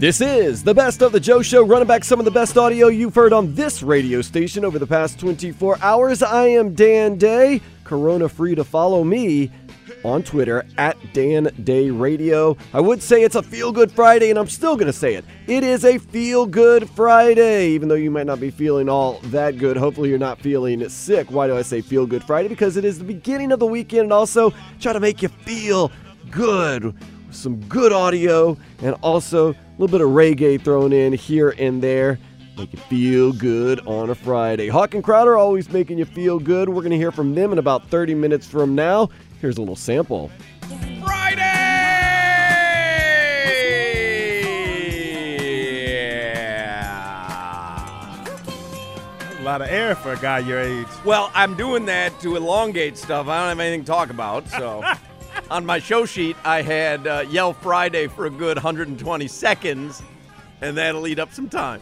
This is the best of the Joe Show, running back some of the best audio you've heard on this radio station over the past 24 hours. I am Dan Day, Corona free to follow me on Twitter at Dan Day Radio. I would say it's a feel good Friday, and I'm still going to say it. It is a feel good Friday, even though you might not be feeling all that good. Hopefully, you're not feeling sick. Why do I say feel good Friday? Because it is the beginning of the weekend and also try to make you feel good. Some good audio and also a little bit of reggae thrown in here and there. Make you feel good on a Friday. Hawk and Crowder always making you feel good. We're going to hear from them in about 30 minutes from now. Here's a little sample. Friday. A lot of air for a guy your age. Well, I'm doing that to elongate stuff. I don't have anything to talk about. So, on my show sheet, I had uh, Yell Friday for a good 120 seconds, and that'll eat up some time.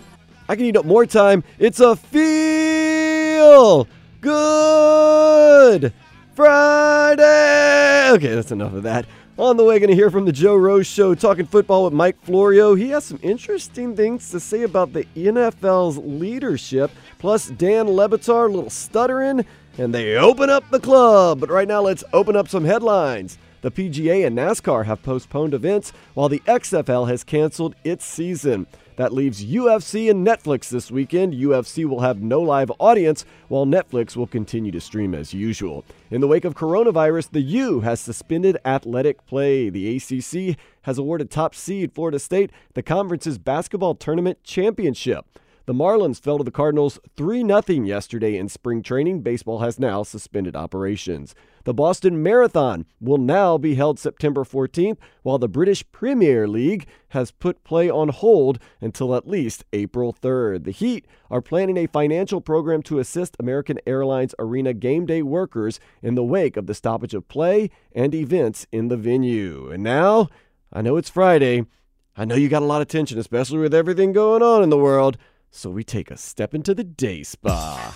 I can eat up more time. It's a feel good Friday. Okay, that's enough of that. On the way, going to hear from the Joe Rose Show, talking football with Mike Florio. He has some interesting things to say about the NFL's leadership. Plus, Dan Le Batard, a little stuttering, and they open up the club. But right now, let's open up some headlines. The PGA and NASCAR have postponed events, while the XFL has canceled its season. That leaves UFC and Netflix this weekend. UFC will have no live audience, while Netflix will continue to stream as usual. In the wake of coronavirus, the U has suspended athletic play. The ACC has awarded top seed Florida State the conference's basketball tournament championship. The Marlins fell to the Cardinals 3 0 yesterday in spring training. Baseball has now suspended operations. The Boston Marathon will now be held September 14th, while the British Premier League has put play on hold until at least April 3rd. The Heat are planning a financial program to assist American Airlines Arena game day workers in the wake of the stoppage of play and events in the venue. And now, I know it's Friday. I know you got a lot of tension, especially with everything going on in the world. So we take a step into the day spa.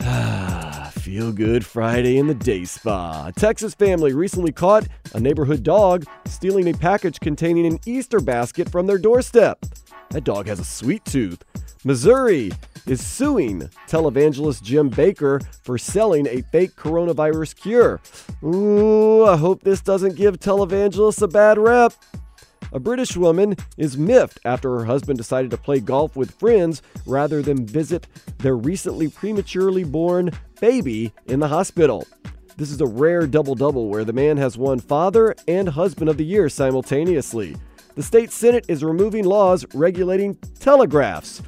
Feel good Friday in the day spa. A Texas family recently caught a neighborhood dog stealing a package containing an Easter basket from their doorstep. That dog has a sweet tooth. Missouri is suing televangelist Jim Bakker for selling a fake coronavirus cure. Ooh, I hope this doesn't give televangelists a bad rep. A British woman is miffed after her husband decided to play golf with friends rather than visit their recently prematurely born baby in the hospital. This is a rare double double where the man has won Father and Husband of the Year simultaneously. The state Senate is removing laws regulating telegraphs.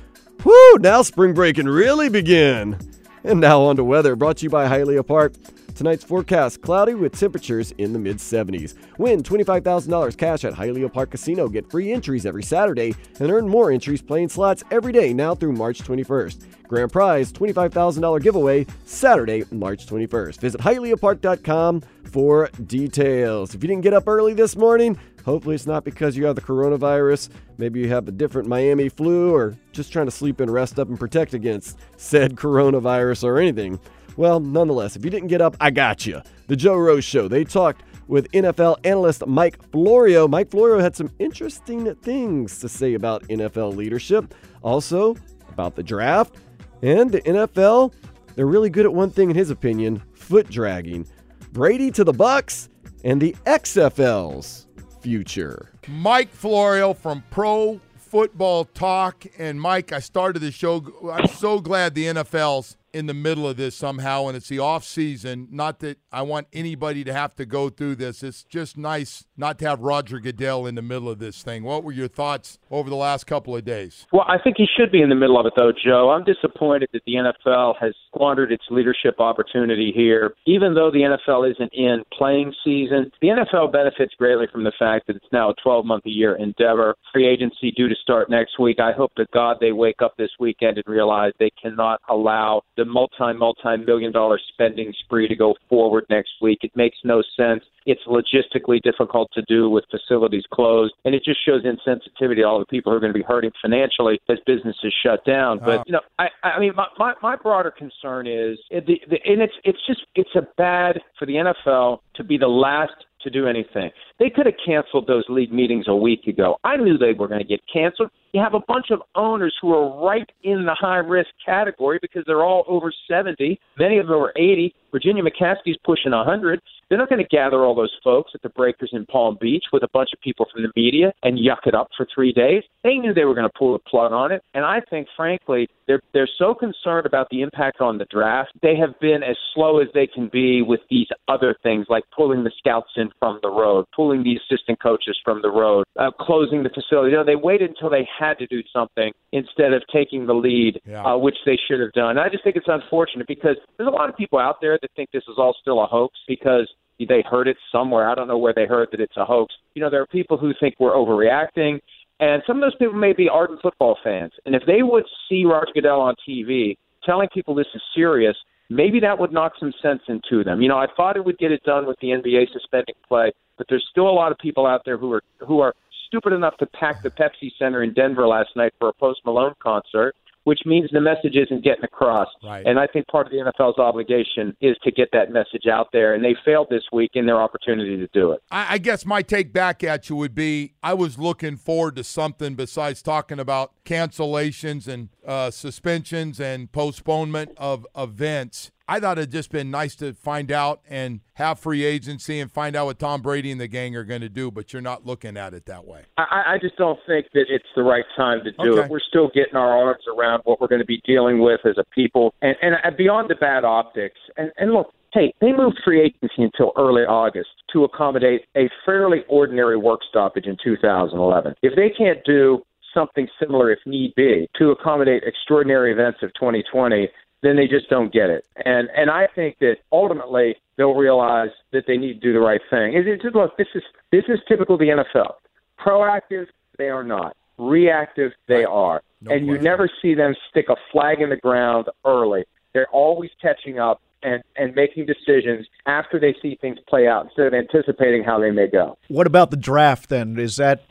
Whew, now spring break can really begin. And now on to weather, brought to you by Hialeah Park. Tonight's forecast cloudy with temperatures in the mid 70s. Win $25,000 cash at Hialeah Park Casino. Get free entries every Saturday and earn more entries playing slots every day now through March 21st. Grand prize $25,000 giveaway Saturday, March 21st. Visit HialeahPark.com for details. If you didn't get up early this morning, hopefully it's not because you have the coronavirus. Maybe you have a different Miami flu or just trying to sleep and rest up and protect against said coronavirus or anything. Well, nonetheless, if you didn't get up, I got you. The Joe Rose Show. They talked with NFL analyst Mike Florio. Mike Florio had some interesting things to say about NFL leadership, also about the draft, and the NFL. They're really good at one thing, in his opinion foot dragging. Brady to the Bucks, and the XFL's future. Mike Florio from Pro Football Talk. And Mike, I started the show. I'm so glad the NFL's in the middle of this somehow and it's the off season. Not that i want anybody to have to go through this. It's just nice not to have roger goodell in the middle of this thing. What were your thoughts over the last couple of days? Well i think he should be in the middle of it though joe. I'm disappointed that the nfl has squandered its leadership opportunity here. Even though the nfl isn't in playing season the nfl benefits greatly from the fact that it's now a 12 month a year endeavor. Free agency due to start next week. I hope to god they wake up this weekend and realize they cannot allow the multi multi million dollar spending spree to go forward next week. It makes no sense. It's logistically difficult to do with facilities closed, and it just shows insensitivity to all the people who are going to be hurting financially as businesses shut down. But oh. you know, I, I mean, my, my, my broader concern is the, the and it's it's just it's a bad for the NFL to be the last to do anything. They could have canceled those league meetings a week ago. I knew they were going to get canceled. You have a bunch of owners who are right in the high risk category because they're all over 70. Many of them are 80. Virginia McCaskey's pushing 100. They're not going to gather all those folks at the Breakers in Palm Beach with a bunch of people from the media and yuck it up for three days. They knew they were going to pull the plug on it, and I think, frankly, they're they're so concerned about the impact on the draft. They have been as slow as they can be with these other things, like pulling the scouts in from the road, pulling the assistant coaches from the road, uh, closing the facility. You know, they waited until they had to do something instead of taking the lead, Yeah. uh, which they should have done. I just think it's unfortunate because there's a lot of people out there that think this is all still a hoax because they heard it somewhere. I don't know where they heard that it's a hoax. You know, there are people who think we're overreacting, and some of those people may be ardent football fans. And if they would see Roger Goodell on TV telling people this is serious, maybe that would knock some sense into them. You know, I thought it would get it done with the NBA suspending play, but there's still a lot of people out there who are who are stupid enough to pack the Pepsi Center in Denver last night for a Post Malone concert. Which means the message isn't getting across. Right. And I think part of the NFL's obligation is to get that message out there. And they failed this week in their opportunity to do it. I, I guess my take back at you would be I was looking forward to something besides talking about cancellations and uh, suspensions and postponement of events. I thought it'd just been nice to find out and have free agency and find out what Tom Brady and the gang are going to do, but you're not looking at it that way. I, I just don't think that it's the right time to do Okay. it. We're still getting our arms around what we're going to be dealing with as a people, and, and uh, beyond the bad optics. And, and look, hey, they moved free agency until early August to accommodate a fairly ordinary work stoppage in 2011. If they can't do something similar, if need be, to accommodate extraordinary events of 2020, then they just don't get it. And and I think that ultimately they'll realize that they need to do the right thing. It, it, look, this is this is typical of the NFL. Proactive, they are not. Reactive, they are. No and you never see them stick a flag in the ground early. They're always catching up and, and making decisions after they see things play out instead of anticipating how they may go. What about the draft then? Is that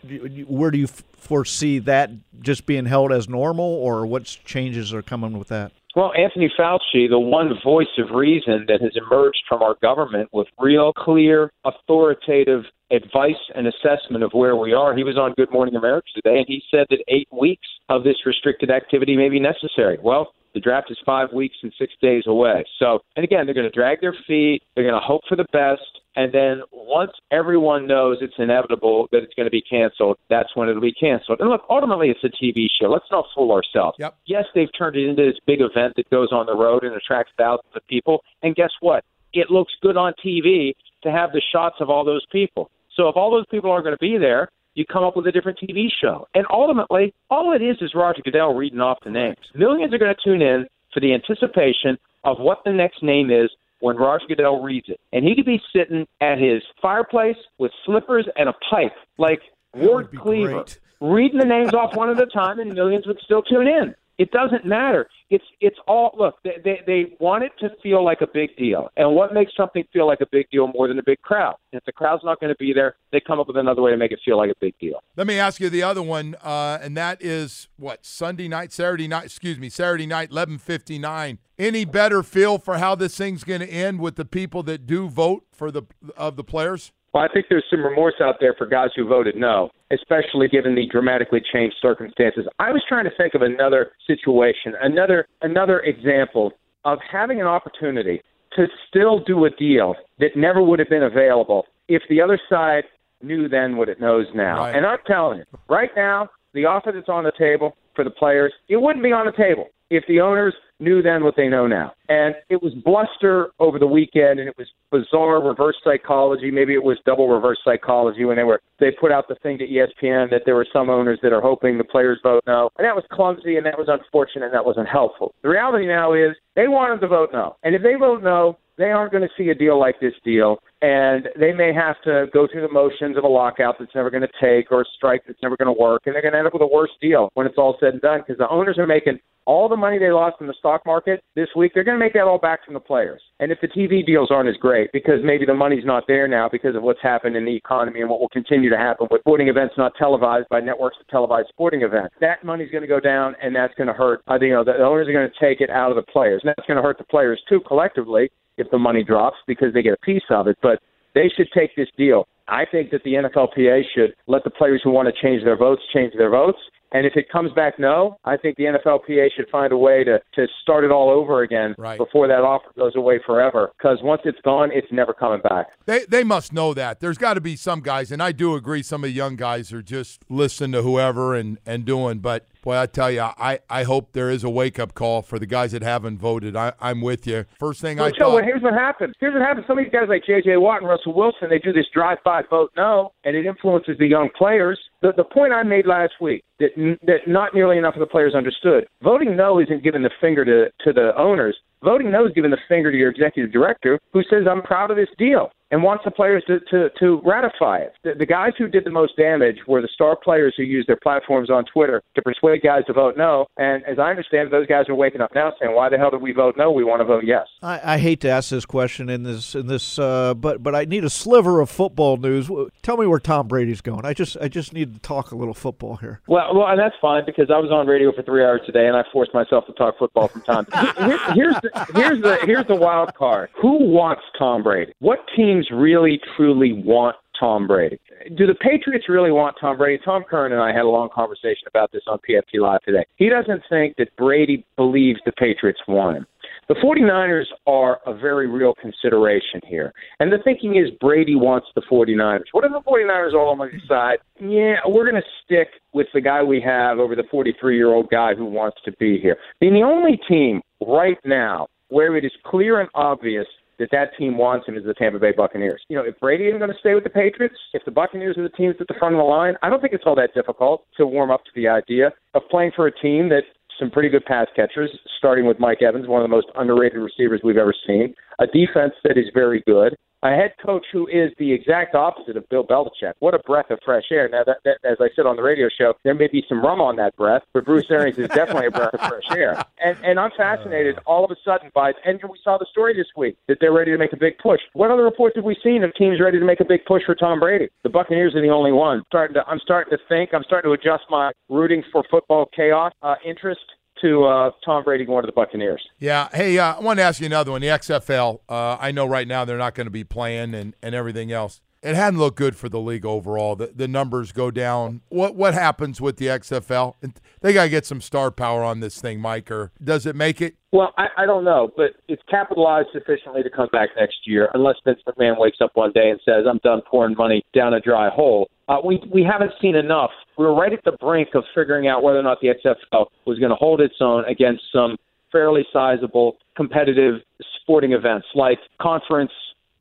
where do you f- foresee that just being held as normal, or what changes are coming with that? Well, Anthony Fauci, the one voice of reason that has emerged from our government with real, clear, authoritative advice and assessment of where we are, he was on Good Morning America today, and he said that eight weeks of this restricted activity may be necessary. Well, the draft is five weeks and six days away. So, and again, they're going to drag their feet. They're going to hope for the best. And then once everyone knows it's inevitable that it's going to be canceled, that's when it'll be canceled. And look, ultimately, it's a TV show. Let's not fool ourselves. Yep. Yes, they've turned it into this big event that goes on the road and attracts thousands of people. And guess what? It looks good on TV to have the shots of all those people. So if all those people are going to be there, you come up with a different TV show. And ultimately, all it is is Roger Goodell reading off the names. Millions are going to tune in for the anticipation of what the next name is when Roger Goodell reads it. And he could be sitting at his fireplace with slippers and a pipe, like Ward Cleaver, reading the names off one at a time, and millions would still tune in. It doesn't matter. It's it's all look. They, they they want it to feel like a big deal, and what makes something feel like a big deal more than a big crowd? If the crowd's not going to be there, they come up with another way to make it feel like a big deal. Let me ask you the other one, uh, and that is what Sunday night, Saturday night. Excuse me, Saturday night, eleven fifty nine. Any better feel for how this thing's going to end with the people that do vote for the of the players? Well, I think there's some remorse out there for guys who voted no, especially given the dramatically changed circumstances. I was trying to think of another situation, another another example of having an opportunity to still do a deal that never would have been available if the other side knew then what it knows now. Right. And I'm telling you, right now, the offer that's on the table for the players, it wouldn't be on the table if the owners knew then what they know now. And it was bluster over the weekend, and it was bizarre reverse psychology. Maybe it was double reverse psychology when they were they put out the thing to ESPN that there were some owners that are hoping the players vote no, and that was clumsy, and that was unfortunate, and that wasn't helpful. The reality now is they want them to vote no, and if they vote no, they aren't going to see a deal like this deal, and they may have to go through the motions of a lockout that's never going to take or a strike that's never going to work, and they're going to end up with a worse deal when it's all said and done because the owners are making all the money they lost in the stock market this week, they're going to make that all back from the players. And if the TV deals aren't as great because maybe the money's not there now because of what's happened in the economy and what will continue to happen with sporting events not televised by networks that televise sporting events, that money's going to go down and that's going to hurt. Think you know the owners are going to take it out of the players, and that's going to hurt the players too collectively if the money drops because they get a piece of it. But they should take this deal. I think that the NFLPA should let the players who want to change their votes change their votes. And if it comes back no, I think the NFLPA should find a way to, to start it all over again Right. before that offer goes away forever. Because once it's gone, it's never coming back. They they must know that. There's got to be some guys, and I do agree. Some of the young guys are just listening to whoever and and doing. But boy, I tell you, I I hope there is a wake up call for the guys that haven't voted. I I'm with you. First thing I Well, Joe, thought. here's what happens. Here's what happens. Some of these guys like J.J. Watt and Russell Wilson, they do this drive-by vote no, and it influences the young players. The, the point I made last week that n- that not nearly enough of the players understood. Voting no isn't giving the finger to to the owners. Voting no is giving the finger to your executive director, who says I'm proud of this deal and wants the players to to, to ratify it. The, the guys who did the most damage were the star players who used their platforms on Twitter to persuade guys to vote no. And as I understand, it, those guys are waking up now saying, "Why the hell did we vote no? We want to vote yes." I, I hate to ask this question in this in this, uh, but but I need a sliver of football news. Tell me where Tom Brady's going. I just I just need to talk a little football here. Well, well, and that's fine because I was on radio for three hours today, and I forced myself to talk football from time to time. Here's the here's the here's the wild card. Who wants Tom Brady? What teams really truly want Tom Brady? Do the Patriots really want Tom Brady? Tom Curran and I had a long conversation about this on PFT Live today. He doesn't think that Brady believes the Patriots want him. The 49ers are a very real consideration here. And the thinking is Brady wants the 49ers. What if the 49ers all on decide, yeah, we're going to stick with the guy we have over the 43 year old guy who wants to be here? Mean, the only team right now where it is clear and obvious that that team wants him is the Tampa Bay Buccaneers. You know, if Brady isn't going to stay with the Patriots, if the Buccaneers are the teams at the front of the line, I don't think it's all that difficult to warm up to the idea of playing for a team that some pretty good pass catchers, starting with Mike Evans, one of the most underrated receivers we've ever seen, a defense that is very good, a head coach who is the exact opposite of Bill Belichick. What a breath of fresh air. Now, that, that, as I said on the radio show, there may be some rum on that breath, but Bruce Arians is definitely a breath of fresh air. And, and I'm fascinated all of a sudden by, and we saw the story this week that they're ready to make a big push. What other reports have we seen of teams ready to make a big push for Tom Brady? The Buccaneers are the only one. Starting to, I'm starting to think, I'm starting to adjust my rooting for football chaos uh, interest to uh, Tom Brady going to the Buccaneers. Yeah. Hey, uh, I want to ask you another one. The XFL. Uh, I know right now they're not going to be playing and, and everything else. It hadn't looked good for the league overall. The, the numbers go down. What what happens with the XFL? They got to get some star power on this thing, Mike. Or does it make it? Well, I, I don't know, but it's capitalized sufficiently to come back next year, unless Vince McMahon wakes up one day and says, "I'm done pouring money down a dry hole." Uh, we we haven't seen enough. We were right at the brink of figuring out whether or not the XFL was going to hold its own against some fairly sizable competitive sporting events like conference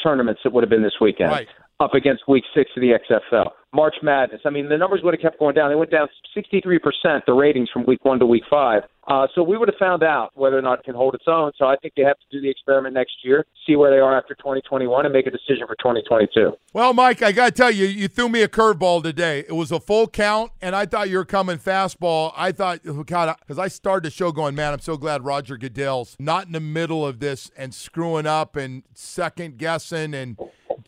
tournaments that would have been this weekend. Right. Up against week six of the XFL. March Madness. I mean, the numbers would have kept going down. They went down 63%, the ratings from week one to week five. Uh, so we would have found out whether or not it can hold its own. So I think they have to do the experiment next year, see where they are after 2021, and make a decision for 2022. Well, Mike, I got to tell you, you threw me a curveball today. It was a full count, and I thought you were coming fastball. I thought, oh, God, because I started the show going, man, I'm so glad Roger Goodell's not in the middle of this and screwing up and second guessing and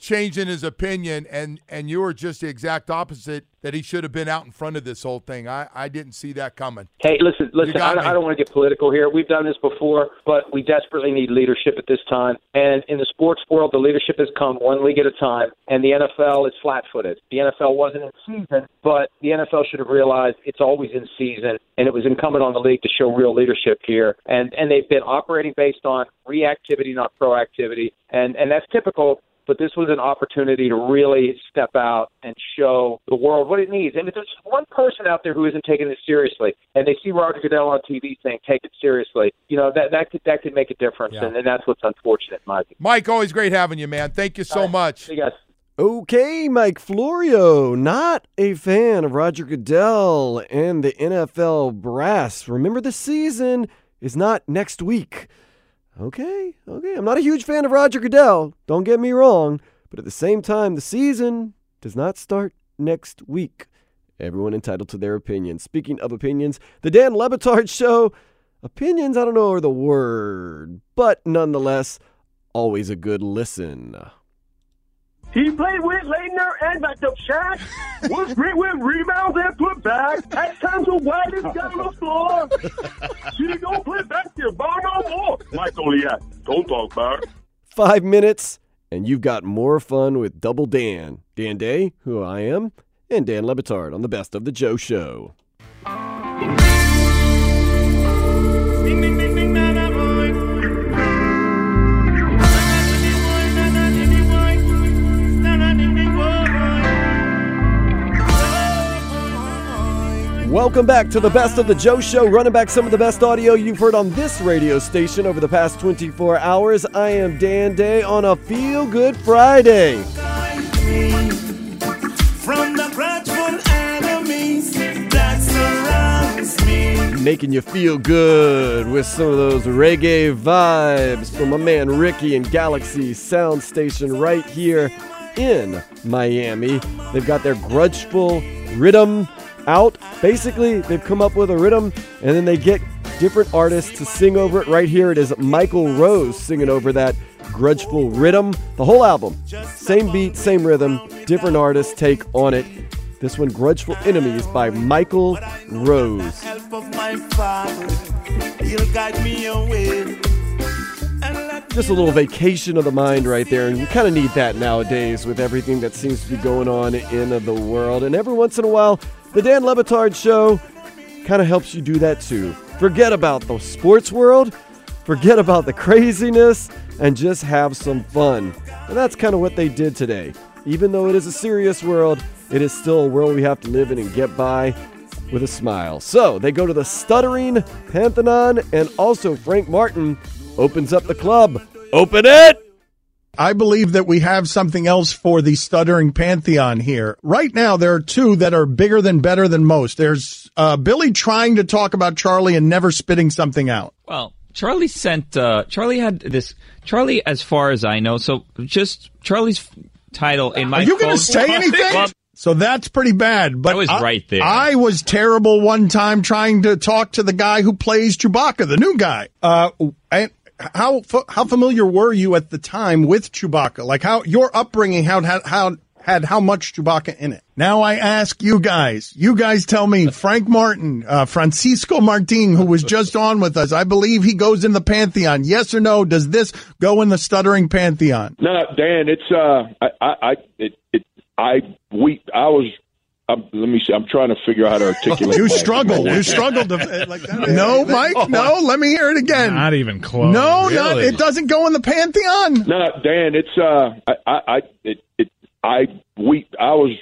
changing his opinion, and and you were just the exact opposite. That he should have been out in front of this whole thing. I, I didn't see that coming. Hey, listen, listen. I. I don't want to get political here. We've done this before, but we desperately need leadership at this time. And in the sports world, the leadership has come one league at a time, and the NFL is flat-footed. The NFL wasn't in season, but the NFL should have realized it's always in season, and it was incumbent on the league to show real leadership here. And and they've been operating based on reactivity, not proactivity, and and that's typical but this was an opportunity to really step out and show the world what it needs. And if there's one person out there who isn't taking this seriously, and they see Roger Goodell on TV saying "take it seriously," you know that that could that could make a difference, Yeah. and, and that's what's unfortunate, Mike. Mike, always great having you, man. Thank you so much. See you guys. Okay, Mike Florio, not a fan of Roger Goodell and the NFL brass. Remember, the season is not next week. Okay, okay. I'm not a huge fan of Roger Goodell, don't get me wrong, but at the same time, the season does not start next week. Everyone entitled to their opinion. Speaking of opinions, the Dan Le Batard Show. Opinions, I don't know are the word, but nonetheless, always a good listen. He played with Laettner and backed up Shaq. Was great with rebounds and put back. Had times to wide his down the floor. She don't play basketball no more. Mike Oliak, don't talk about it. five minutes, and you've got more fun with Double Dan. Dan Day, who I am, and Dan Le Batard on the Best of the Joe Show. Welcome back to the Best of the Joe Show, running back some of the best audio you've heard on this radio station over the past 24 hours. I am Dan Day on a Feel Good Friday. From the grudgeful enemies that surrounds me. making you feel good with some of those reggae vibes from my man Ricky and Galaxy Sound Station right here in Miami. They've got their grudgeful rhythm out. Basically, they've come up with a rhythm and then they get different artists to sing over it. Right here it is Michael Rose singing over that grudgeful rhythm. The whole album, same beat, same rhythm, different artists take on it. This one, Grudgeful Enemies by Michael Rose. Just a little vacation of the mind right there, and you kind of need that nowadays with everything that seems to be going on in the world. And every once in a while, the Dan Le Batard Show kind of helps you do that too. Forget about the sports world, forget about the craziness, and just have some fun. And that's kind of what they did today. Even though it is a serious world, it is still a world we have to live in and get by with a smile. So they go to the Stuttering Pantheon, and also Frank Martin opens up the club. Open it! I believe that we have something else for the stuttering pantheon here. Right now, there are two that are bigger than better than most. There's uh, Billy trying to talk about Charlie and never spitting something out. Well, Charlie sent. Uh, Charlie had this. Charlie, as far as I know, so just Charlie's title in my. Are you going to say anything? Well, so that's pretty bad. But I was right there. I was terrible one time trying to talk to the guy who plays Chewbacca, the new guy. Uh, and how how familiar were you at the time with Chewbacca? Like how your upbringing how how, how had how much Chewbacca in it? Now I ask you guys. You guys tell me. Frank Martin, uh, Francisco Martin, who was just on with us. I believe he goes in the pantheon. Yes or no? Does this go in the stuttering pantheon? No, Dan, it's uh, I, I, I it, it, I, we, I was. I'm, let me see. I'm trying to figure out how to articulate. You my- struggle. You struggled to like that. No, Mike. No. Let me hear it again. Not even close. No, no, Really? it doesn't go in the pantheon. No, Dan, it's uh, I, I, I it, it, I, we, I was.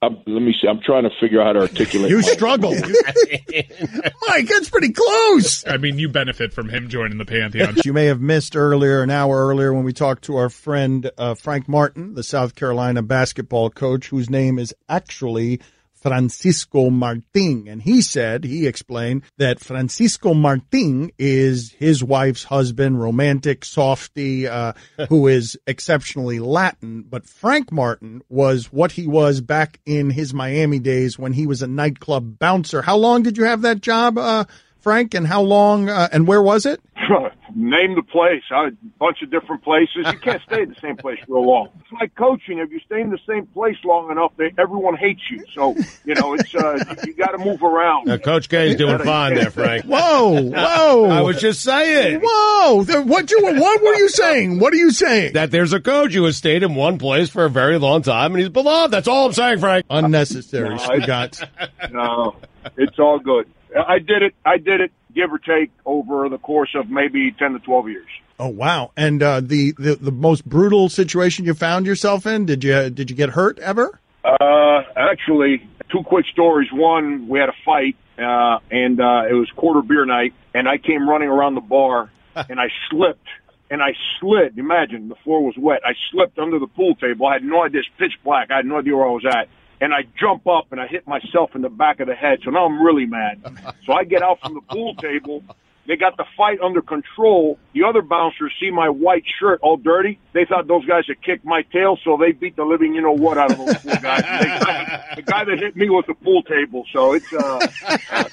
I'm, let me see. I'm trying to figure out how to articulate. You struggle. Mike, that's pretty close. I mean, you benefit from him joining the pantheon. You may have missed earlier, an hour earlier, when we talked to our friend uh, Frank Martin, the South Carolina basketball coach, whose name is actually Francisco Martin. And he said, he explained that Francisco Martin is his wife's husband, romantic softy, uh, who is exceptionally Latin. But Frank Martin was what he was back in his Miami days when he was a nightclub bouncer. How long did you have that job, uh, Frank, and how long uh, and where was it? Name the place. A bunch of different places. You can't stay at the same place real long. It's like coaching. If you stay in the same place long enough, they, everyone hates you. So you know, it's uh, you, you got to move around. Now, Coach K is doing fine there, Frank. Whoa, whoa! I was just saying. Whoa! What you? What were you saying? What are you saying? That there's a coach who has stayed in one place for a very long time, and he's beloved. That's all I'm saying, Frank. Unnecessary, No, I- Scott. No, it's all good. I did it. I did it. Give or take over the course of maybe ten to twelve years. Oh wow! And uh, the, the the most brutal situation you found yourself in? Did you did you get hurt ever? Uh, actually, two quick stories. One, we had a fight, uh, and uh, it was quarter beer night, and I came running around the bar, and I slipped, and I slid. Imagine the floor was wet. I slipped under the pool table. I had no idea. It's pitch black. I had no idea where I was at. And I jump up and I hit myself in the back of the head. So now I'm really mad. So I get out from the pool table. They got the fight under control. The other bouncers see my white shirt all dirty. They thought those guys had kicked my tail, so they beat the living you know what out of those poor guys. They, the guy that hit me was the pool table, so it's uh,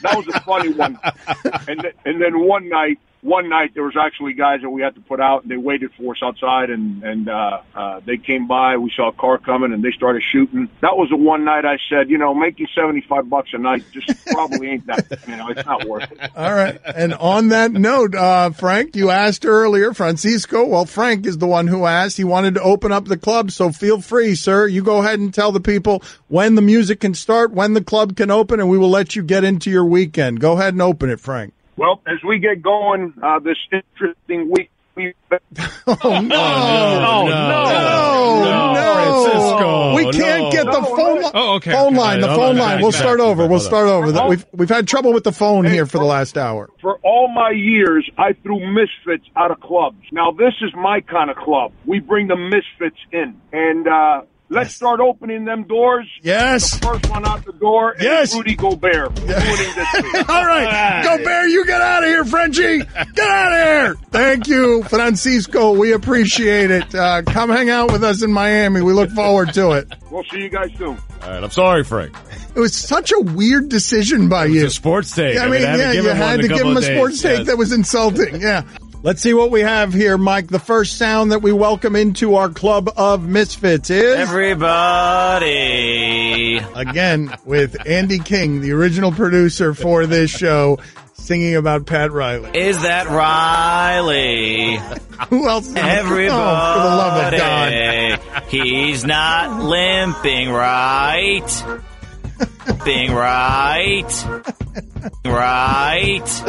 that was a funny one. And th- and then one night, one night there was actually guys that we had to put out, and they waited for us outside, and and uh, uh, they came by. We saw a car coming, and they started shooting. That was the one night I said, you know, making seventy five bucks a night just probably ain't that. You know, it's not worth it. All right. And on that note, uh, Frank, you asked earlier, Francisco. Well, Frank is the one who asked. He wanted to open up the club, so feel free, sir. You go ahead and tell the people when the music can start, when the club can open, and we will let you get into your weekend. Go ahead and open it, Frank. Well, as we get going, uh, this interesting week. We, oh no! no, no, no, no, Francisco, We can't no. get the phone. no. Li- Oh, okay, Phone okay. line. The phone line. back, We'll back, start over. We'll hold start over. on. We've we've had trouble with the phone here for the last hour. for all my years, I threw misfits out of clubs. Now this is my kind of club. We bring the misfits in, and uh, let's start opening them doors. Yes. The first one out the door is Yes. Rudy Gobert. We're doing him this week. All right, go Bear, you get out of here, Frenchie. Get out of here. Thank you, Francisco. We appreciate it. Uh, come hang out with us in Miami. We look forward to it. We'll see you guys soon. All right, I'm sorry, Frank. It was such a weird decision by you. It's a sports take. Yeah, I mean, I yeah, to give you him had to give him a of days. sports take Yes. that was insulting. Yeah. Let's see what we have here, Mike. The first sound that we welcome into our club of misfits is Everybody. again with Andy King, the original producer for this show, singing about Pat Riley. Is that Riley? Who else? is in the- Everybody. Oh, for the love of God. He's not limping right. Limping right. Right.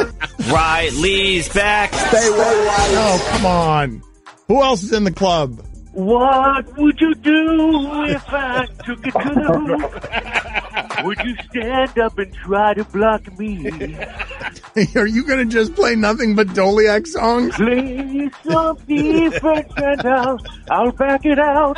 Right. Lee's back. Stay way right. Oh, come on. Who else is in the club? What would you do if I took it to the roof? Would you stand up and try to block me? Are you going to just play nothing but Doliak songs? Play some defense and I'll, I'll back it out.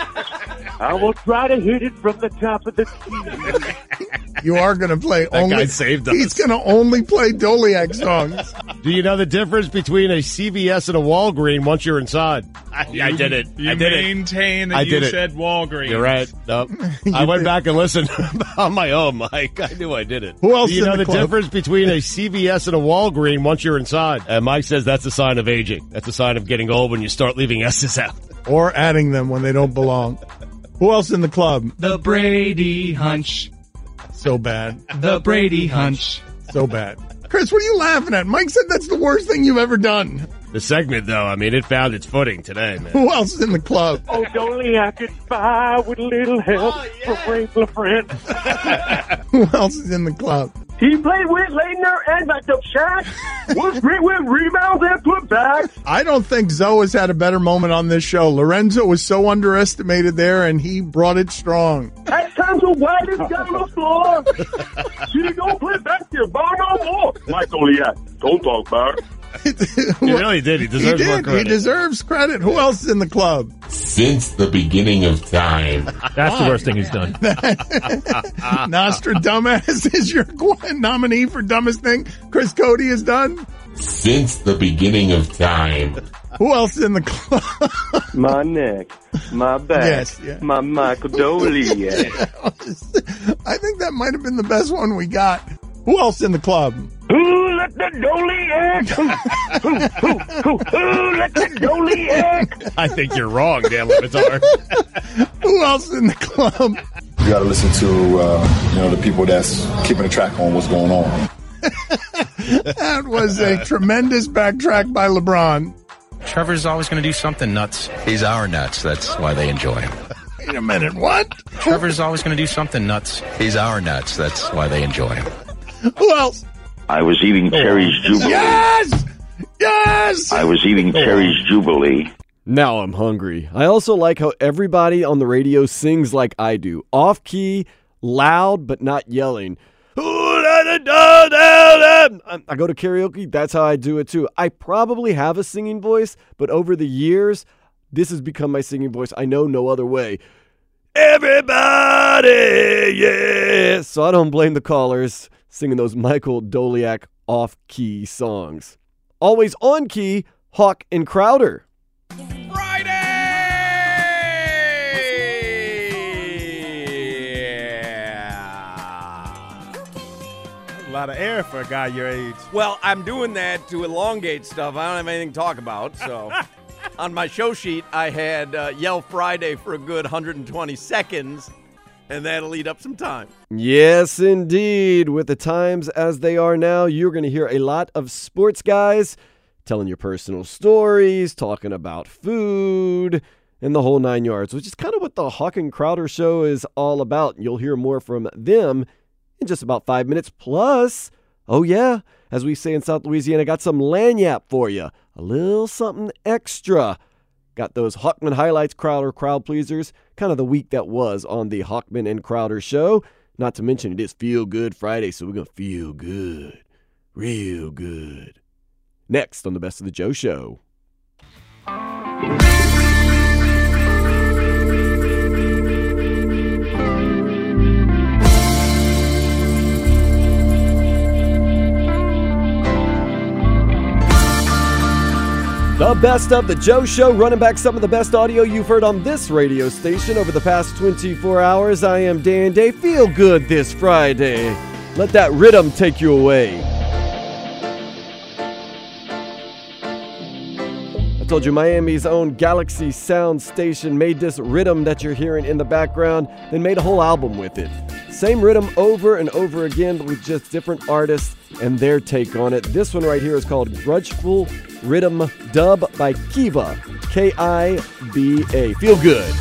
I will try to hit it from the top of the key. You are going to play That only. guy saved us. He's going to only play Doliak songs. Do you know the difference between a CVS and a Walgreen once you're inside? I, I did it. You I did it. maintain that I you did it. said Walgreens. You're right. Nope. I went back and listened on my own, Oh, Mike. I knew I did it. Who else you know the the, difference between a CVS and a Walgreen once you're inside? And Mike says that's a sign of aging. That's a sign of getting old when you start leaving S's out. Or adding them when they don't belong. Who else in the club? The Brady Hunch. So bad. The Brady Hunch. So bad. Chris, what are you laughing at? Mike said that's the worst thing you've ever done. The segment, though, I mean, it found its footing today, man. Who else is in the club? Oh, if only I could buy with a little help from Ray LaFrance. Who else is in the club? He played with Laettner and backed up Shaq. Was great with rebounds and put back. I don't think Zoe has had a better moment on this show. Lorenzo was so underestimated there, and he brought it strong. At times the white is down the floor. She don't play basketball no more. Mike Oliak, oh, don't talk about He really did. He He deserves more did. He deserves credit. Who else is in the club? Since the beginning of time. That's the worst thing he's done. Nostradamus is your nominee for dumbest thing Chris Cote has done. Since the beginning of time. Who else is in the club? my neck, my back, Yes, yeah. my Michael Doley. I think that might have been the best one we got. Who else in the club? Who let the dolly act. Who, who, who, who, let the dolly act. I think you're wrong, Dan Le Batard. Who else in the club? You got to listen to uh, you know the people that's keeping a track on what's going on. That was a tremendous backtrack by LeBron. Trevor's always going to do something nuts. He's our nuts. That's why they enjoy him. Wait a minute, what? Trevor's always going to do something nuts. He's our nuts. That's why they enjoy him. Who else? I was eating Cherry's Jubilee. Yes! Yes! I was eating Cherry's Jubilee. Now I'm hungry. I also like how everybody on the radio sings like I do off key, loud, but not yelling. I go to karaoke, that's how I do it too. I probably have a singing voice, but over the years, this has become my singing voice. I know no other way. Everybody, yeah. So I don't blame the callers singing those Michael Doliak off key songs. Always on key, Hawk and Crowder. Friday. A lot of air for a guy your age. Well, I'm doing that to elongate stuff. I don't have anything to talk about. So, on my show sheet, I had uh, Yell Friday for a good 120 seconds, and that'll eat up some time. Yes, indeed. With the times as they are now, you're going to hear a lot of sports guys telling your personal stories, talking about food, and the whole nine yards, which is kind of what the Hawk and Crowder show is all about. You'll hear more from them in just about five minutes. Plus, oh yeah, as we say in South Louisiana, got some lagniappe for you. A little something extra. Got those Hawkman highlights, Crowder crowd pleasers. Kind of the week that was on the Hawkman and Crowder show. Not to mention it is Feel Good Friday, so we're gonna feel good, real good. Next on the Best of the Joe Show. The best of the Joe Show, running back some of the best audio you've heard on this radio station over the past 24 hours. I am Dan Day. Feel good this Friday. Let that rhythm take you away. I told you Miami's own Galaxy Sound station made this rhythm that you're hearing in the background, then made a whole album with it. Same rhythm over and over again, but with just different artists and their take on it. This one right here is called Grudgeful Rhythm Dub by Kiba. K I B A. Feel good.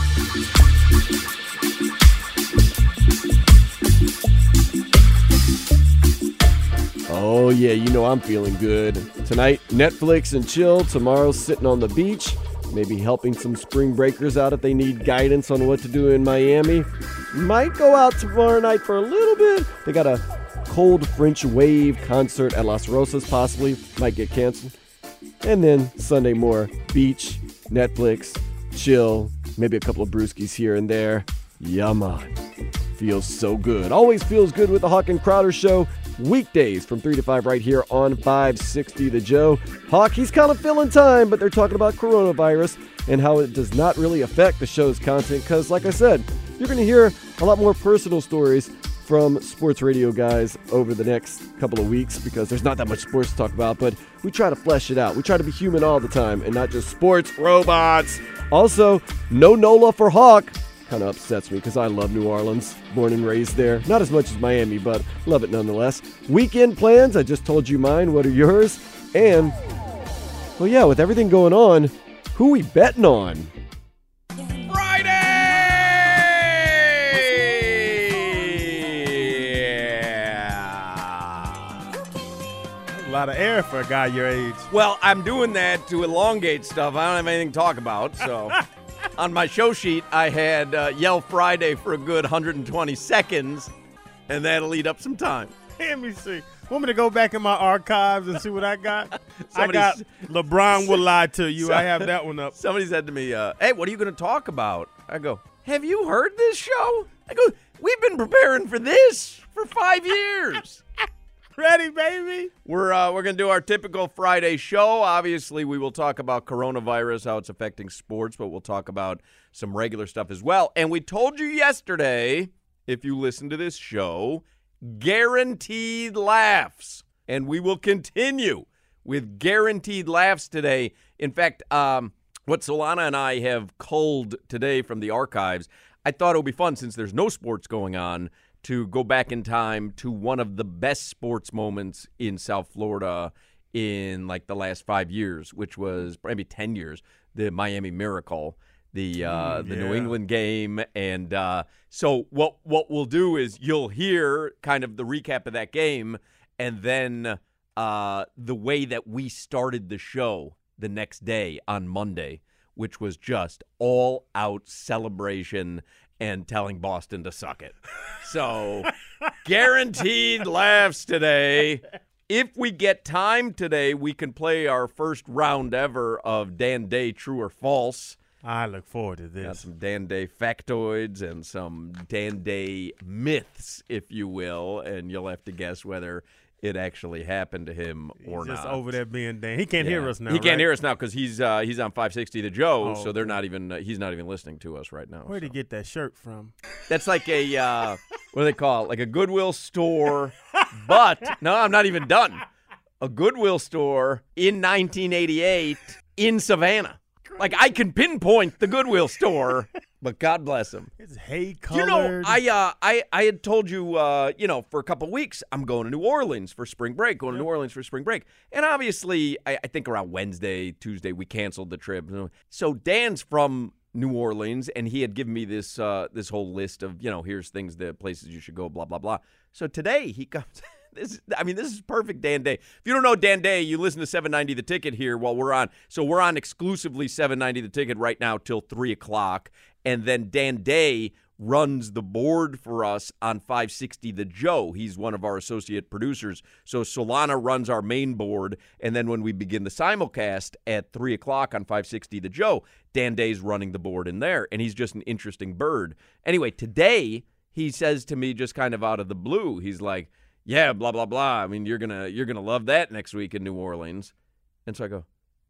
Oh, yeah, you know I'm feeling good. Tonight, Netflix and chill. Tomorrow, sitting on the beach. Maybe helping some spring breakers out if they need guidance on what to do in Miami. Might go out tomorrow night for a little bit. They got a cold French wave concert at Las Rosas, possibly. Might get canceled. And then Sunday, more beach, Netflix, chill, maybe a couple of brewskis here and there. Yama. Feels so good. Always feels good with the Hawk and Crowder Show. Weekdays from 3 to 5 right here on 560 The Joe. Hawk, he's kind of filling time, but they're talking about coronavirus and how it does not really affect the show's content because, like I said, you're going to hear a lot more personal stories from sports radio guys over the next couple of weeks because there's not that much sports to talk about, but we try to flesh it out. We try to be human all the time and not just sports robots. Also, no NOLA for Hawk. Kind of upsets me because I love New Orleans, born and raised there. Not as much as Miami, but love it nonetheless. Weekend plans, I just told you mine. What are yours? And, well, yeah, with everything going on, who we betting on? Lot of air for a guy your age. Well, I'm doing that to elongate stuff. I don't have anything to talk about. So, on my show sheet, I had uh, Yell Friday for a good 120 seconds, and that'll eat up some time. Let me see. Want me to go back in my archives and see what I got? I Somebody got LeBron will lie to you. I have that one up. Somebody said to me, uh, "Hey, what are you going to talk about?" I go, "Have you heard this show?" I go, "We've been preparing for this for five years." Ready, baby? We're uh, we're gonna do our typical Friday show. Obviously, we will talk about coronavirus, how it's affecting sports, but we'll talk about some regular stuff as well. And we told you yesterday, if you listen to this show, guaranteed laughs. and we will continue with guaranteed laughs today. In fact, um, what Solana and I have culled today from the archives, I thought it would be fun since there's no sports going on to go back in time to one of the best sports moments in South Florida in like the last five years, which was maybe 10 years, the Miami Miracle. The uh, the New. England game, and uh, so what what we'll do is you'll hear kind of the recap of that game, and then uh, the way that we started the show the next day on Monday, which was just all out celebration and telling Boston to suck it. So guaranteed laughs today. If we get time today, we can play our first round ever of Dan Day True or False. I look forward to Got this. some Dan Day factoids and some Dan Day myths, if you will, and you'll have to guess whether it actually happened to him or He's just not. over there being Dan. He can't Yeah. hear us now. He can't right? hear us now because he's uh, he's on 560 to Joe, Oh, so they're not even uh, he's not even listening to us right now. Where'd he get that shirt from? That's like a uh, what do they call it? Like a Goodwill store, but no, I'm not even done. A Goodwill store in 1988 in Savannah. Like I can pinpoint the Goodwill store, but God bless him. It's hay colored. You know. I uh, I I had told you, uh, you know, for a couple weeks, I'm going to New Orleans for spring break. Going to New Orleans for spring break, and obviously, I, I think around Wednesday, Tuesday, we canceled the trip. So Dan's from New Orleans, and he had given me this uh, this whole list of, you know, here's things, the places you should go, blah blah blah. So today he comes. This, I mean, this is perfect Dan Day. If you don't know Dan Day, you listen to 790 The Ticket here while we're on. So we're on exclusively 790 The Ticket right now till 3 o'clock. And then Dan Day runs the board for us on 560 The Joe. He's one of our associate producers. So Solana runs our main board. And then when we begin the simulcast at 3 o'clock on 560 The Joe, Dan Day's running the board in there. And he's just an interesting bird. Anyway, today he says to me just kind of out of the blue, he's like, yeah, blah blah blah. I mean, you're gonna you're gonna love that next week in New Orleans. And so I go,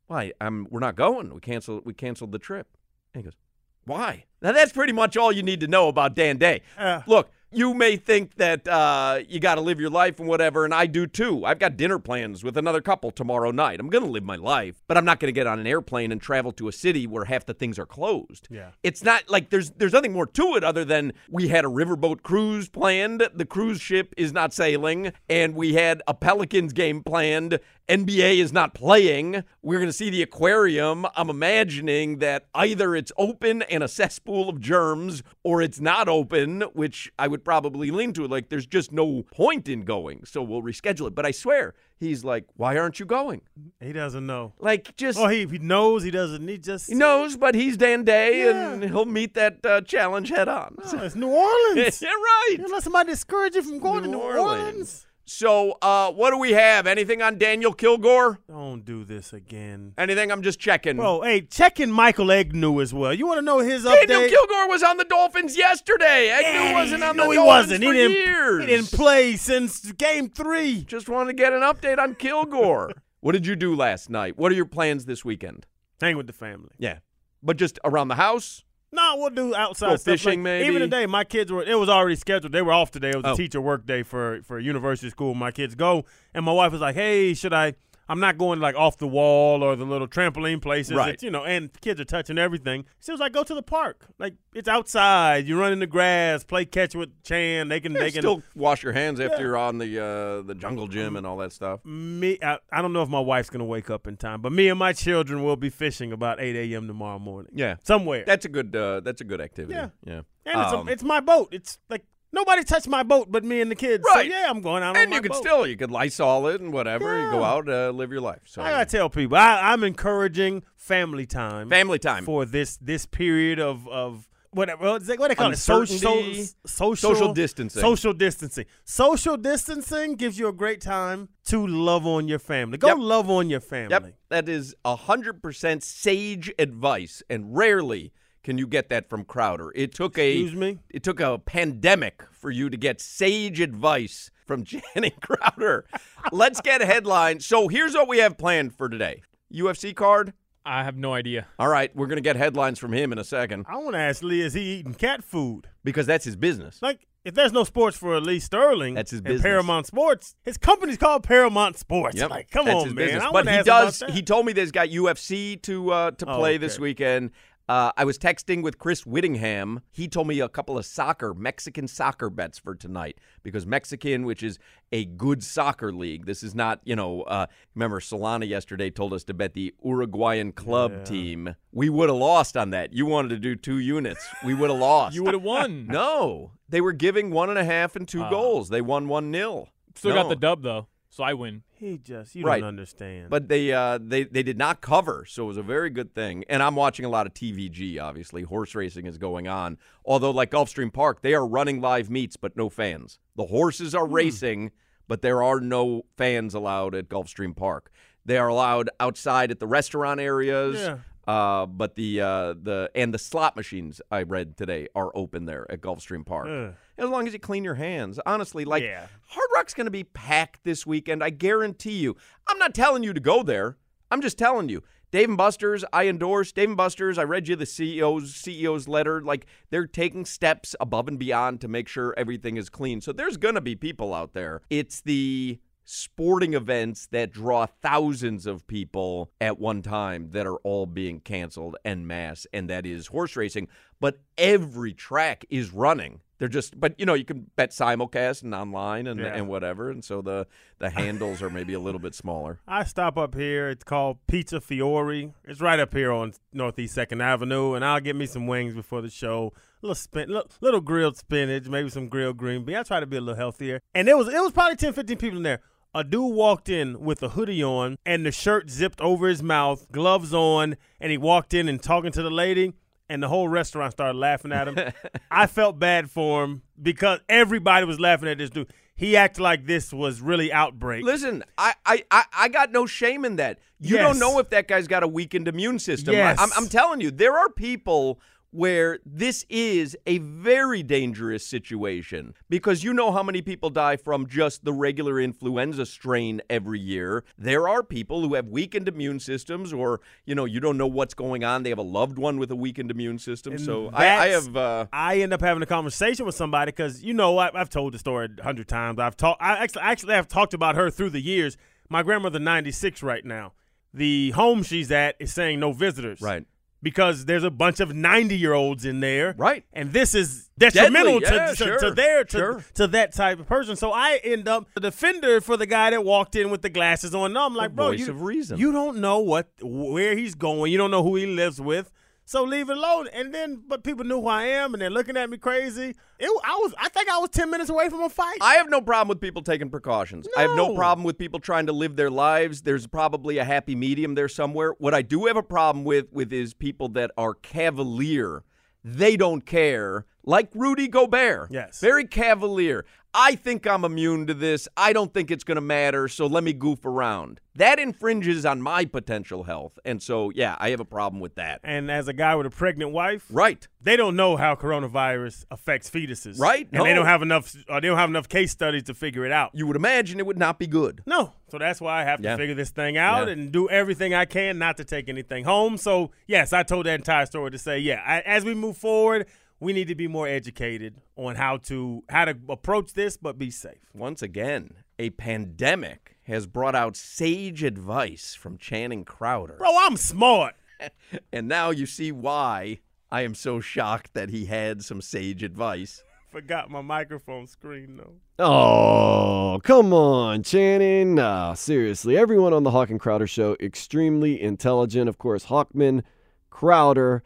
why? I'm we're not going. We canceled we canceled the trip. And he goes, why? Now that's pretty much all you need to know about Dan Day. Uh. Look, you may think that uh, you got to live your life and whatever, and I do too. I've got dinner plans with another couple tomorrow night. I'm going to live my life, but I'm not going to get on an airplane and travel to a city where half the things are closed. Yeah. It's not like there's there's nothing more to it other than we had a riverboat cruise planned. The cruise ship is not sailing, and we had a Pelicans game planned. NBA is not playing. We're going to see the aquarium. I'm imagining that either it's open and a cesspool of germs, or it's not open, which I would probably lean to. Like, there's just no point in going, so we'll reschedule it. But I swear, he's like, "Why aren't you going?" he doesn't know. Like, just Oh, he, he knows. He doesn't. He just. he knows, but he's Dan Day, and he'll meet that uh, challenge head on. Oh, it's New Orleans. yeah, right. You let somebody discourage you from going to New Orleans. So, uh, what do we have? Anything on Daniel Kilgore? Don't do this again. Anything? I'm just checking. Bro, hey, checking Michael Agnew as well. You want to know his update? Daniel? Kilgore was on the Dolphins yesterday. Agnew wasn't on no, the he Dolphins wasn't. for He didn't. years. He didn't play since game three. Just wanted to get an update on Kilgore. what did you do last night? What are your plans this weekend? Hang with the family. Yeah, but just around the house. No, we'll do outside stuff. fishing, Like, maybe? Even today, my kids were. It was already scheduled. They were off today. It was Oh. a teacher work day for for university school. My kids go, and my wife was like, "Hey, should I?" I'm not going like off the wall or the little trampoline places. Right. It's, you know, and kids are touching everything. She was like, "Go to the park. Like it's outside. You run in the grass, play catch with Chan. They can. Yeah, they can still wash your hands after Yeah. you're on the uh, the jungle gym and all that stuff. me I, I don't know if my wife's gonna wake up in time but me and my children will be fishing about 8 a.m tomorrow morning Yeah, somewhere That's a good. Uh, that's a good activity. Yeah. yeah. and it's, Um, a, it's my boat it's like nobody touched my boat but me and the kids Right. so yeah i'm going out and you can boat. still you could Lysol it and whatever. You go out, uh, live your life. So I gotta tell people I, I'm encouraging family time family time. for this this period of of whatever what they they call it social social social distancing. social distancing social distancing gives you a great time to love on your family go Yep. love on your family Yep, that is hundred percent sage advice, and rarely can you get that from Crowder. It took a Excuse me? It took a pandemic for you to get sage advice from Channing Crowder. Let's get a headline. So here's what we have planned for today: UFC card. I have no idea. All right, we're going to get headlines from him in a second I want to ask Lee, is he eating cat food? because that's his business. Like, if there's no sports for Lee Sterling, That's his and business. Paramount Sports. His company's called Paramount Sports. Yep. Like, come That's on, his man. business. I But wanna he ask about does. that. He told me that he's got UFC to uh, to Oh, play okay. this weekend. Uh, I was texting with Chris Whittingham. He told me a couple of soccer, Mexican soccer bets for tonight because Mexican, which is a good soccer league. This is not, you know. Uh, remember, Solana yesterday told us to bet the Uruguayan club team. We would have lost on that. You wanted to do two units. We would have lost. You would have won. no, they were giving one and a half and two Oh. goals. They won one nil. Still no. got the dub though, so I win. He just, you Right. don't understand. But they uh, they they did not cover, so it was a very good thing. And I'm watching a lot of TVG. Obviously, horse racing is going on. Although, like Gulfstream Park, they are running live meets, but no fans. The horses are racing, but there are no fans allowed at Gulfstream Park. They are allowed outside at the restaurant areas. Yeah. Uh, but the uh, the and the slot machines I read today are open there at Gulfstream Park. Ugh. As long as you clean your hands, honestly, like Yeah. Hard Rock's going to be packed this weekend. I guarantee you. I'm not telling you to go there. I'm just telling you. Dave and Buster's, I endorse. Dave and Buster's, I read you the CEO's CEO's letter. Like they're taking steps above and beyond to make sure everything is clean. So there's going to be people out there. It's the sporting events that draw thousands of people at one time that are all being canceled en masse, and that is horse racing. But every track is running. They're just, but you know, you can bet simulcast and online and, Yeah. and whatever, and so the the handles are maybe a little bit smaller. I stop up here. It's called Pizza Fiore. It's right up here on Northeast Second Avenue, and I'll get me some wings before the show. A little spin, little, little grilled spinach, maybe some grilled green bean. I try to be a little healthier. And it was it was probably 10, 15 people in there. A dude walked in with a hoodie on and the shirt zipped over his mouth, gloves on, and he walked in and talking to the lady. And the whole restaurant started laughing at him. I felt bad for him because everybody was laughing at this dude. He acted like this was really outbreak. Listen, I, I, I, I got no shame in that. You Yes. don't know if that guy's got a weakened immune system. Yes. I, am I'm telling you, there are people where this is a very dangerous situation because you know how many people die from just the regular influenza strain every year. There are people who have weakened immune systems, or you know, you don't know what's going on. They have a loved one with a weakened immune system. And so I, I have. Uh, I end up having a conversation with somebody because you know I, I've told the story a hundred times. I've talked. I actually actually have talked about her through the years. My grandmother, ninety six, right now. The home she's at is saying no visitors. Right. Because there's a bunch of ninety year olds in there. Right. And this is detrimental yeah, to, to, sure, to their to, sure. to that type of person. So I end up the defender for the guy that walked in with the glasses on. No, I'm like, bro, voice you, of reason. you don't know what where he's going. You don't know who he lives with. So leave it alone. And then, but people knew who I am, and they're looking at me crazy. It, I was, I think I was ten minutes away from a fight. I have no problem with people taking precautions. I have no No. problem with people trying to live their lives. There's probably a happy medium there somewhere. What I do have a problem with with is people that are cavalier. They don't care. Like Rudy Gobert. Yes. Very cavalier. I think I'm immune to this. I don't think it's going to matter, so let me goof around. That infringes on my potential health. And so, yeah, I have a problem with that. and as a guy with a pregnant wife, Right. they don't know how coronavirus affects fetuses, Right. And they don't have enough. Or they don't have enough case studies to figure it out. You would imagine it would not be good. No, so that's why I have to Yeah. figure this thing out Yeah. and do everything I can not to take anything home. So yes, I told that entire story to say, yeah, I, as we move forward, we need to be more educated on how to how to approach this, but be safe. Once again, a pandemic has brought out sage advice from Channing Crowder. Bro, I'm smart. And now you see why I am so shocked that he had some sage advice. Forgot my microphone screen though. Oh, come on, Channing. Nah, seriously. Everyone on the Hoch and Crowder show, extremely intelligent. Of course, Hochman, Crowder,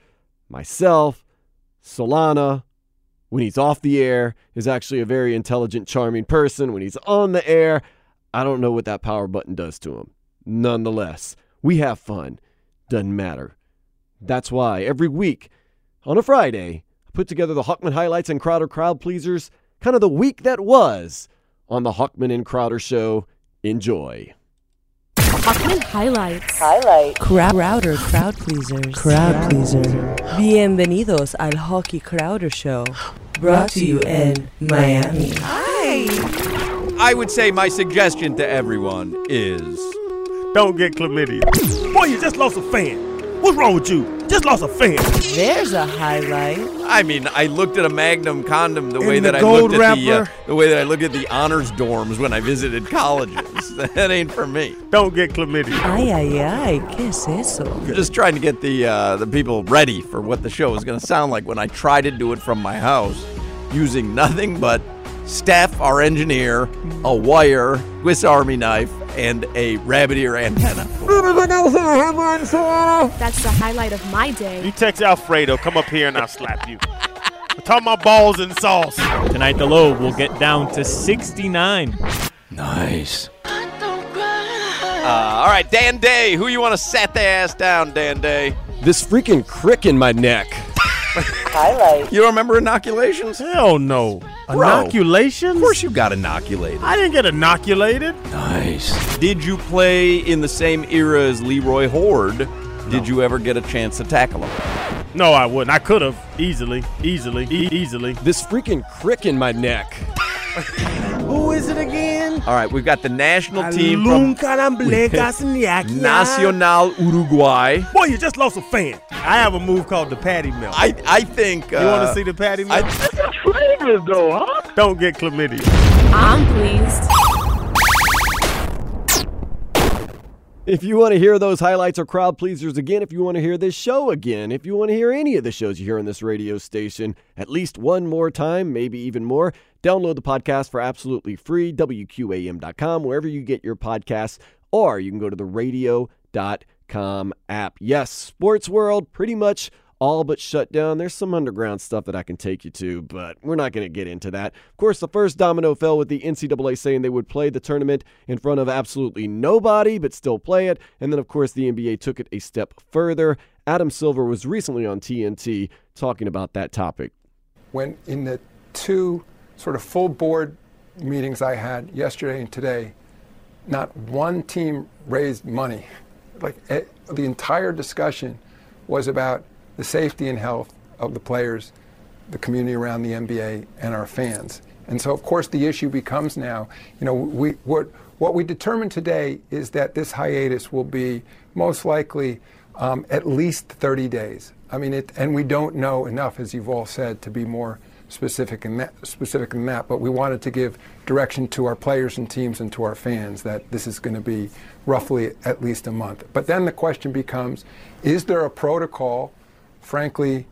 myself, Solana, when he's off the air, is actually a very intelligent, charming person. When he's on the air, I don't know what that power button does to him. Nonetheless, we have fun. Doesn't matter. That's why every week on a Friday, I put together the Hochman highlights and Crowder crowd pleasers, kind of the week that was on the Hochman and Crowder show. Enjoy. Hochman Highlights. Highlight. Crowder Crowd Pleasers. Crowd Pleaser. Bienvenidos al Hockey Crowder Show. Brought to you in Miami. Hi. I would say my suggestion to everyone is Don't get chlamydia. Boy, you just lost a fan. What's wrong with you? Just lost a fan. There's a highlight. I mean, I looked at a Magnum condom the way In that I gold looked at the uh, the way that I looked at the honors dorms when I visited colleges. that ain't for me. Don't get chlamydia. Ay, ay, ay. ¿Qué es eso? I'm just trying to get the uh, the people ready for what the show is going to sound like when I try to do it from my house using nothing but Steph, our engineer, a wire, Swiss Army knife, and a rabbit ear antenna. That's the highlight of my day. You text Alfredo, come up here and I'll slap you. I'm talking about balls and sauce. Tonight the low will get down to 69. Nice. Uh, all right, Dan Day. Who you want to sat the ass down, Dan Day? This freaking crick in my neck. Highlight. You don't remember inoculations? Hell no. Bro. Inoculations? Of course you got inoculated. I didn't get inoculated. Nice. Did you play in the same era as Leroy Hoard? Did you ever get a chance to tackle him? No, I wouldn't. I could have easily, easily, e- easily. This freaking crick in my neck. Who is it again? All right, we've got the national team from Nacional Uruguay. Boy, you just lost a fan. I have a move called the patty melt. I I think. you want uh, to see the patty melt? I- flavors though, huh? Don't get chlamydia. I'm pleased. If you want to hear those highlights or crowd pleasers again, if you want to hear this show again, if you want to hear any of the shows you hear on this radio station at least one more time, maybe even more, download the podcast for absolutely free, WQAM.com, wherever you get your podcasts, or you can go to the radio.com app. Yes, Sports World, pretty much all but shut down. There's some underground stuff that I can take you to, but we're not going to get into that. Of course, the first domino fell with the NCAA saying they would play the tournament in front of absolutely nobody, but still play it. And then, of course, the NBA took it a step further. Adam Silver was recently on TNT talking about that topic. when in the two sort of full board meetings I had yesterday and today, not one team raised money. Like eh, the entire discussion was about the safety and health of the players, the community around the NBA, and our fans. And so, of course, the issue becomes now, you know, we what what we determined today is that this hiatus will be most likely um, at least 30 days. I mean, it, and we don't know enough, as you've all said, to be more specific in that, specific than that. But we wanted to give direction to our players and teams and to our fans that this is going to be roughly at least a month. But then the question becomes: Is there a protocol, frankly,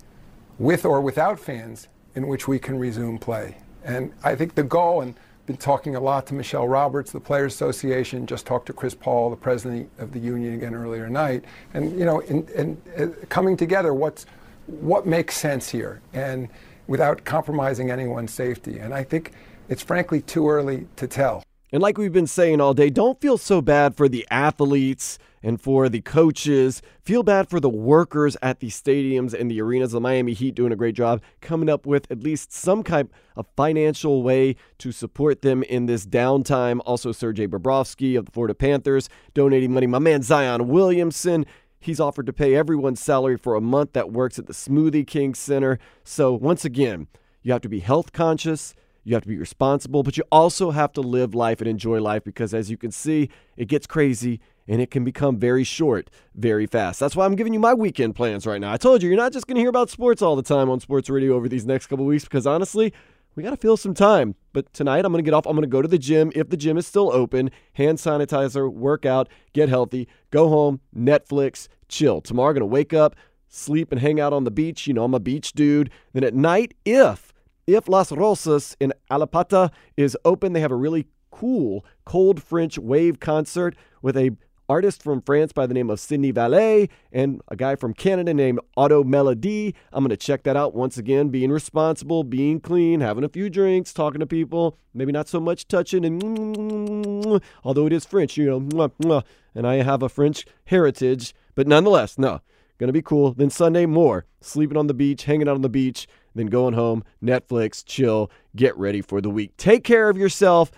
with or without fans, in which we can resume play? And I think the goal, and I've been talking a lot to Michelle Roberts, the Players Association, just talked to Chris Paul, the president of the union again earlier tonight, and you know, in, uh, coming together, what's what makes sense here, and without compromising anyone's safety. And I think it's frankly too early to tell. And like we've been saying all day, don't feel so bad for the athletes and for the coaches. Feel bad for the workers at the stadiums and the arenas. The Miami Heat doing a great job coming up with at least some kind of financial way to support them in this downtime. Also, Sergei Bobrovsky of the Florida Panthers donating money. My man Zion Williamson. He's offered to pay everyone's salary for a month that works at the Smoothie King Center. So, once again, you have to be health conscious. You have to be responsible, but you also have to live life and enjoy life because, as you can see, it gets crazy and it can become very short very fast. That's why I'm giving you my weekend plans right now. I told you, you're not just going to hear about sports all the time on sports radio over these next couple weeks because, honestly, we got to fill some time. But tonight, I'm going to get off. I'm going to go to the gym if the gym is still open, hand sanitizer, work out, get healthy, go home, Netflix, chill. Tomorrow, I'm going to wake up, sleep, and hang out on the beach. You know, I'm a beach dude. Then at night, if if Las Rosas in Allapattah is open, they have a really cool cold French wave concert with a artist from France by the name of Sydney Valette and a guy from Canada named Automelodi. I'm going to check that out once again, being responsible, being clean, having a few drinks, talking to people, maybe not so much touching and although it is French, you know, and I have a French heritage, but nonetheless, no. Gonna be cool. Then Sunday, more sleeping on the beach, hanging out on the beach, then going home, Netflix, chill, get ready for the week. Take care of yourself,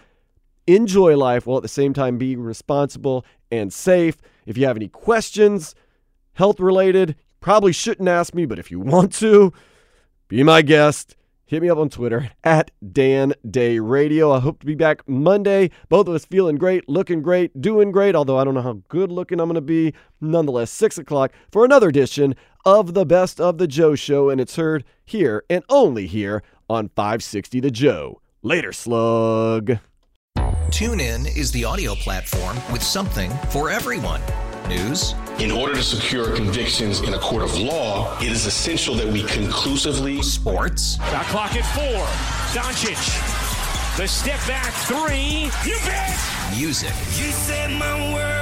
enjoy life while at the same time being responsible and safe. If you have any questions, health related, probably shouldn't ask me, but if you want to, be my guest. hit me up on Twitter at Dan Day Radio. I hope to be back Monday. Both of us feeling great, looking great, doing great, although I don't know how good looking I'm going to be. Nonetheless, 6 o'clock for another edition of the Best of the Joe Show, and it's heard here and only here on 560 The Joe. Later, slug. TuneIn is the audio platform with something for everyone. News. In order to secure convictions in a court of law, it is essential that we conclusively. Sports. Shot clock at four. Doncic. The step back three. You bet. Music. You set my world on fire. Yes,